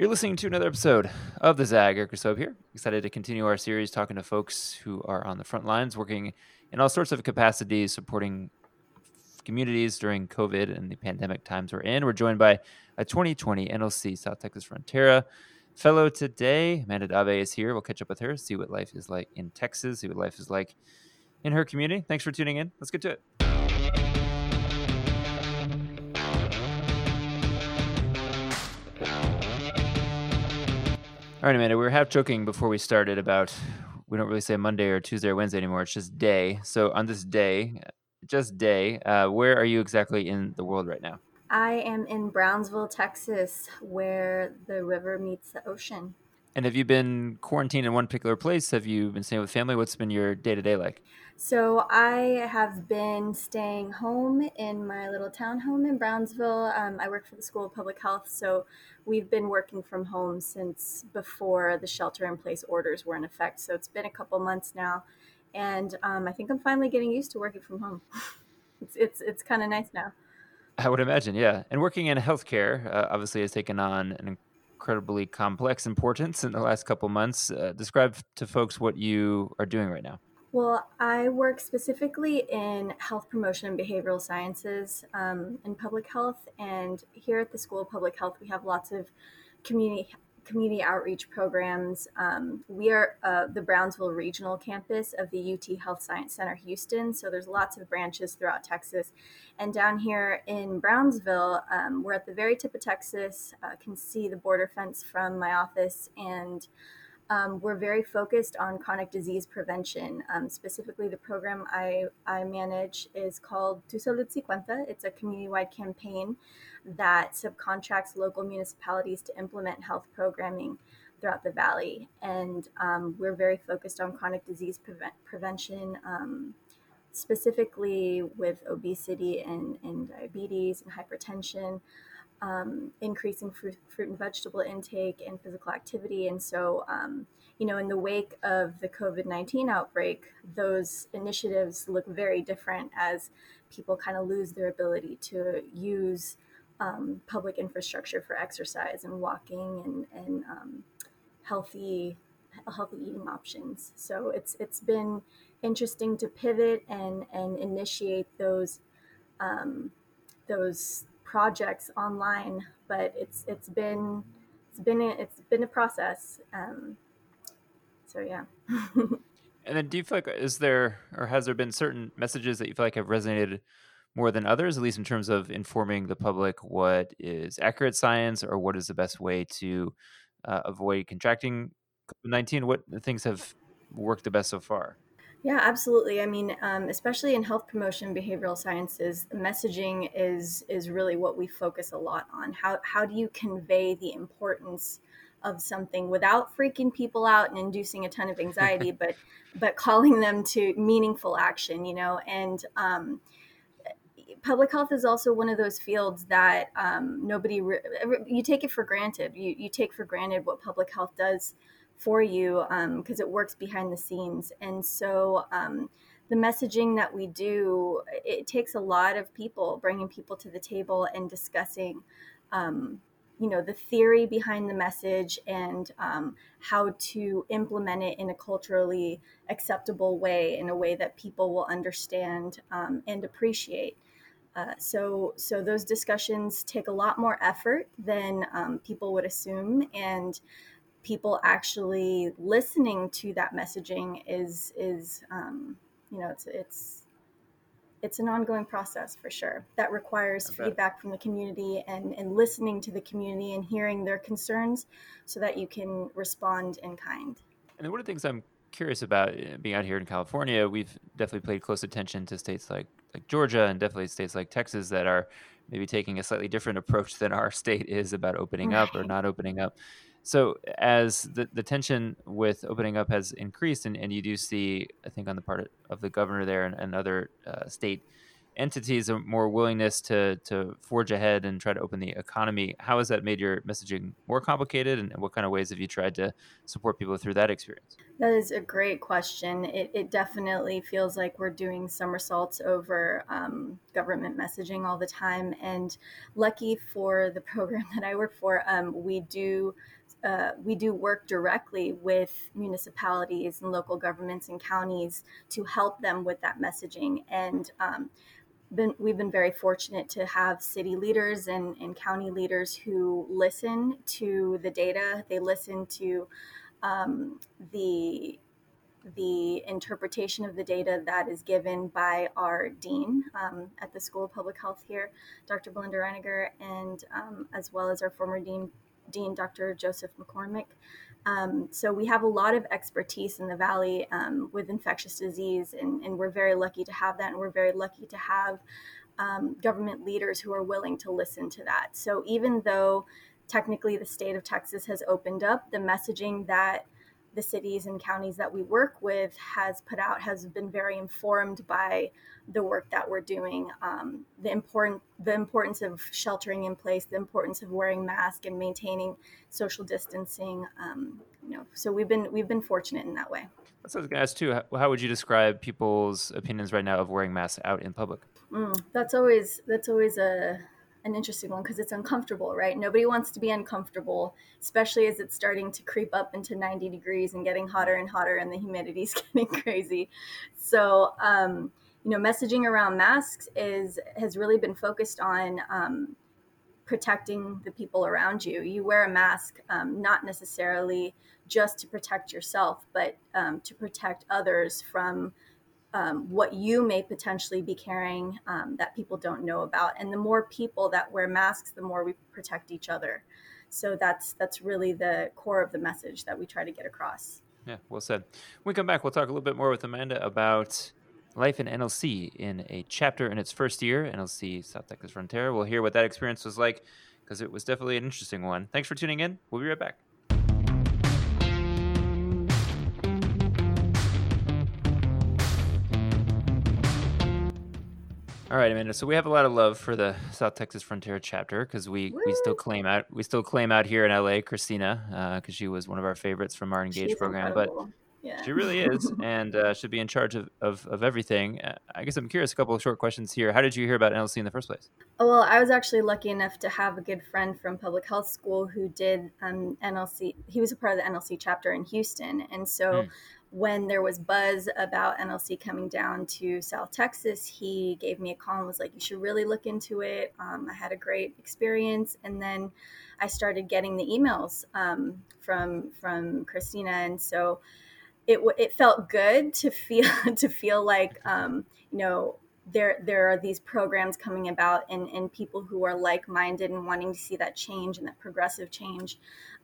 You're listening to another episode of the Zag. Eric here. Excited to continue our series talking to folks who are on the front lines, working in all sorts of capacities, supporting communities during COVID and the pandemic times we're in. We're joined by a 2020 NLC South Texas Frontera fellow today. Amanda Dave is here. We'll catch up with her, see what life is like in Texas, see what life is like in her community. Thanks for tuning in. Let's get to it. All right, Amanda, we were half joking before we started about we don't really say Monday or Tuesday or Wednesday anymore. It's just day. So on this day, just day, uh, where are you exactly in the world right now? I am in Brownsville, Texas, where the river meets the ocean. And have you been quarantined in one particular place? Have you been staying with family? What's been your day to day like? So I have been staying home in my little townhome in Brownsville. Um, I work for the School of Public Health, so we've been working from home since before the shelter in place orders were in effect. So it's been a couple months now, and um, I think I'm finally getting used to working from home. it's it's it's kind of nice now. I would imagine, yeah. And working in healthcare uh, obviously has taken on an incredibly complex importance in the last couple months. Uh, describe to folks what you are doing right now. Well, I work specifically in health promotion and behavioral sciences um, in public health. And here at the School of Public Health, we have lots of community community outreach programs. Um, we are uh, the Brownsville Regional Campus of the UT Health Science Center Houston. So there's lots of branches throughout Texas. And down here in Brownsville, um, we're at the very tip of Texas, uh, can see the border fence from my office. And um, we're very focused on chronic disease prevention. Um, specifically, the program I, I manage is called Tu Salud Cuenta. It's a community wide campaign that subcontracts local municipalities to implement health programming throughout the valley. And um, we're very focused on chronic disease prevention, um, specifically with obesity and, and diabetes and hypertension um, increasing fruit, fruit, and vegetable intake and physical activity. And so, um, you know, in the wake of the COVID 19 outbreak, those initiatives look very different as people kind of lose their ability to use um, public infrastructure for exercise and walking and, and um, healthy healthy eating options. So it's it's been interesting to pivot and and initiate those um, those projects online, but it's it's been it's been a, it's been a process. Um, so yeah. and then, do you feel like is there or has there been certain messages that you feel like have resonated more than others, at least in terms of informing the public what is accurate science or what is the best way to uh, avoid contracting COVID nineteen? What things have worked the best so far? Yeah, absolutely. I mean, um, especially in health promotion, behavioral sciences, messaging is is really what we focus a lot on. How how do you convey the importance of something without freaking people out and inducing a ton of anxiety, but but calling them to meaningful action, you know? And um, public health is also one of those fields that um, nobody re- you take it for granted. You you take for granted what public health does for you because um, it works behind the scenes. And so um, the messaging that we do, it takes a lot of people bringing people to the table and discussing. Um, you know the theory behind the message and um, how to implement it in a culturally acceptable way in a way that people will understand um, and appreciate uh, so so those discussions take a lot more effort than um, people would assume and people actually listening to that messaging is is um, you know it's it's it's an ongoing process for sure. That requires feedback from the community and, and listening to the community and hearing their concerns so that you can respond in kind. And one of the things i'm curious about uh, being out here in california we've definitely paid close attention to states like like georgia and definitely states like texas that are maybe taking a slightly different approach than our state is about opening right. up or not opening up so as the, the tension with opening up has increased, and, and you do see, I think, on the part of the governor there and, and other uh, state entities a more willingness to to forge ahead and try to open the economy. How has that made your messaging more complicated, and what kind of ways have you tried to support people through that experience? That is a great question. It, it definitely feels like we're doing somersaults over um, government messaging all the time. And lucky for the program that I work for, um, we do uh, we do work directly with municipalities and local governments and counties to help them with that messaging. And um, been, we've been very fortunate to have city leaders and, and county leaders who listen to the data. They listen to um, the the interpretation of the data that is given by our dean um, at the School of Public Health here, Dr. Belinda Reininger, and um, as well as our former dean, Dean Dr. Joseph McCormick. Um, so we have a lot of expertise in the Valley um, with infectious disease, and, and, we're very lucky to have that. And we're very lucky to have um, government leaders who are willing to listen to that. So even though technically the state of Texas has opened up, the messaging that the cities and counties that we work with has put out has been very informed by the work that we're doing um, the important the importance of sheltering in place the importance of wearing masks and maintaining social distancing um, you know so we've been we've been fortunate in that way that's what I was going to ask too. How, how, would you describe people's opinions right now of wearing masks out in public? Mm, that's always that's always a an interesting one because it's uncomfortable, right? Nobody wants to be uncomfortable, especially as it's starting to creep up into 90 degrees and getting hotter and hotter, and the humidity's getting crazy. So, um, you know, messaging around masks is has really been focused on um, protecting the people around you. You wear a mask um, not necessarily just to protect yourself, but um, to protect others from um, what you may potentially be carrying um, that people don't know about. And the more people that wear masks, the more we protect each other. So that's that's really the core of the message that we try to get across. Yeah, well said. When we come back, we'll talk a little bit more with Amanda about life in NLC in a chapter in its first year, NLC South Texas Frontera. We'll hear what that experience was like because it was definitely an interesting one. Thanks for tuning in. We'll be right back. All right, Amanda. So we have a lot of love for the South Texas Frontera chapter because we, we still claim out we still claim out here in LA Christina because uh, she was one of our favorites from our Engage She's program. Incredible. But yeah. she really is and uh, should be in charge of, of, of everything. Uh, I guess I'm curious. A couple of short questions here. How did you hear about NLC in the first place? Oh, well, I was actually lucky enough to have a good friend from public health school who did um, NLC. He was a part of the NLC chapter in Houston, and so. Mm when there was buzz about NLC coming down to South Texas, he gave me a call and was like, "You should really look into it." Um, I had a great experience, and then I started getting the emails um, from from Christina, and so it it felt good to feel to feel like um, you know there there are these programs coming about and, and people who are like-minded and wanting to see that change and that progressive change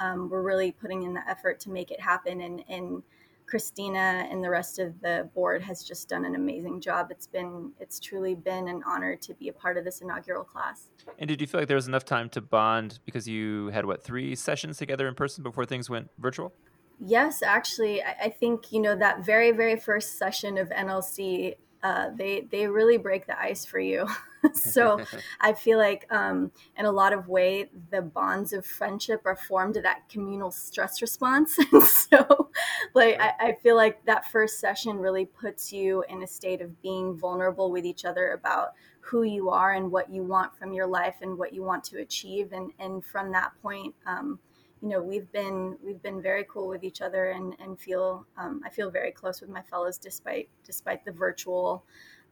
um, we're really putting in the effort to make it happen. And and Christina and the rest of the board has just done an amazing job. It's been it's truly been an honor to be a part of this inaugural class. And did you feel like there was enough time to bond because you had what three sessions together in person before things went virtual? Yes, actually, I, I think you know that very very first session of NLC uh, they they really break the ice for you. so I feel like um, in a lot of way the bonds of friendship are formed to that communal stress response. so like I, I, feel like that first session really puts you in a state of being vulnerable with each other about who you are and what you want from your life and what you want to achieve. And and from that point. Um, you know we've been we've been very cool with each other and and feel um, I feel very close with my fellows despite despite the virtual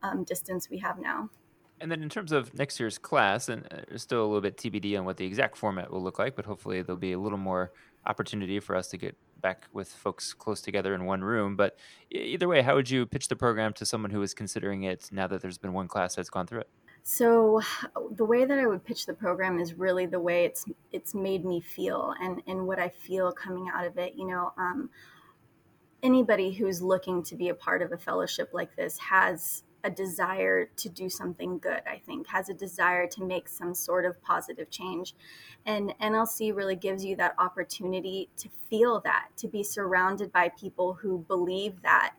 um, distance we have now. And then in terms of next year's class, and uh, there's still a little bit TBD on what the exact format will look like, but hopefully there'll be a little more opportunity for us to get back with folks close together in one room. But either way, how would you pitch the program to someone who is considering it now that there's been one class that's gone through it? So the way that I would pitch the program is really the way it's it's made me feel and and what I feel coming out of it. You know, um, anybody who's looking to be a part of a fellowship like this has a desire to do something good, I think, has a desire to make some sort of positive change. And NLC really gives you that opportunity to feel that, to be surrounded by people who believe that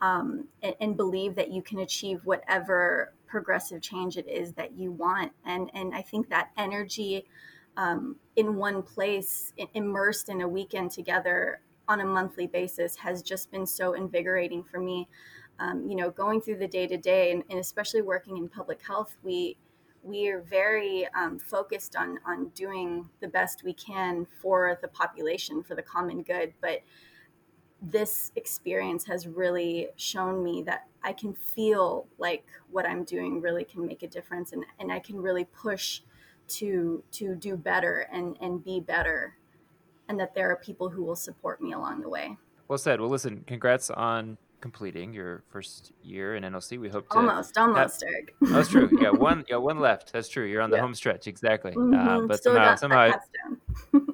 um, and, and, believe that you can achieve whatever progressive change it is that you want. And and I think that energy um, in one place, immersed in a weekend together on a monthly basis, has just been so invigorating for me. Um, you know, going through the day to day, and especially working in public health, we we are very um, focused on on doing the best we can for the population, for the common good. But this experience has really shown me that I can feel like what I'm doing really can make a difference, and and I can really push to to do better and and be better and that there are people who will support me along the way well said well listen congrats on completing your first year in NLC. We hope to almost, almost, Eric. That's true. Yeah, one, yeah, one left. That's true. You're on the home stretch, exactly. Mm-hmm. Uh, but Still somehow, somehow,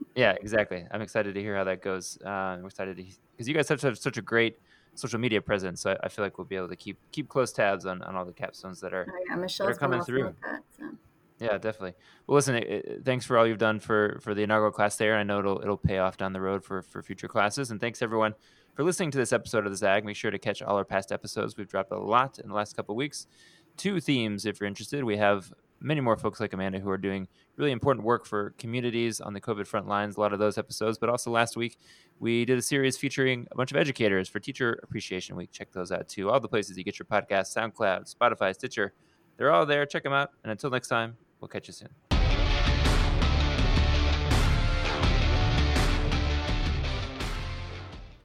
yeah, exactly. I'm excited to hear how that goes. Uh, I'm excited to because you guys have, have such a great social media presence. So I, I, feel like we'll be able to keep keep close tabs on, on all the capstones that are, oh, yeah, that are coming through. That, so. Yeah, definitely. Well, listen, it, it, thanks for all you've done for for the inaugural class there. I know it'll it'll pay off down the road for for future classes. And thanks everyone for listening to this episode of the Zag. Make sure to catch all our past episodes. We've dropped a lot in the last couple weeks. Two themes, if you're interested. We have many more folks like Amanda who are doing really important work for communities on the COVID front lines. A lot of those episodes, but also last week we did a series featuring a bunch of educators for Teacher Appreciation Week. Check those out too. All the places you get your podcast: SoundCloud, Spotify, Stitcher. They're all there. Check them out. And until next time, we'll catch you soon.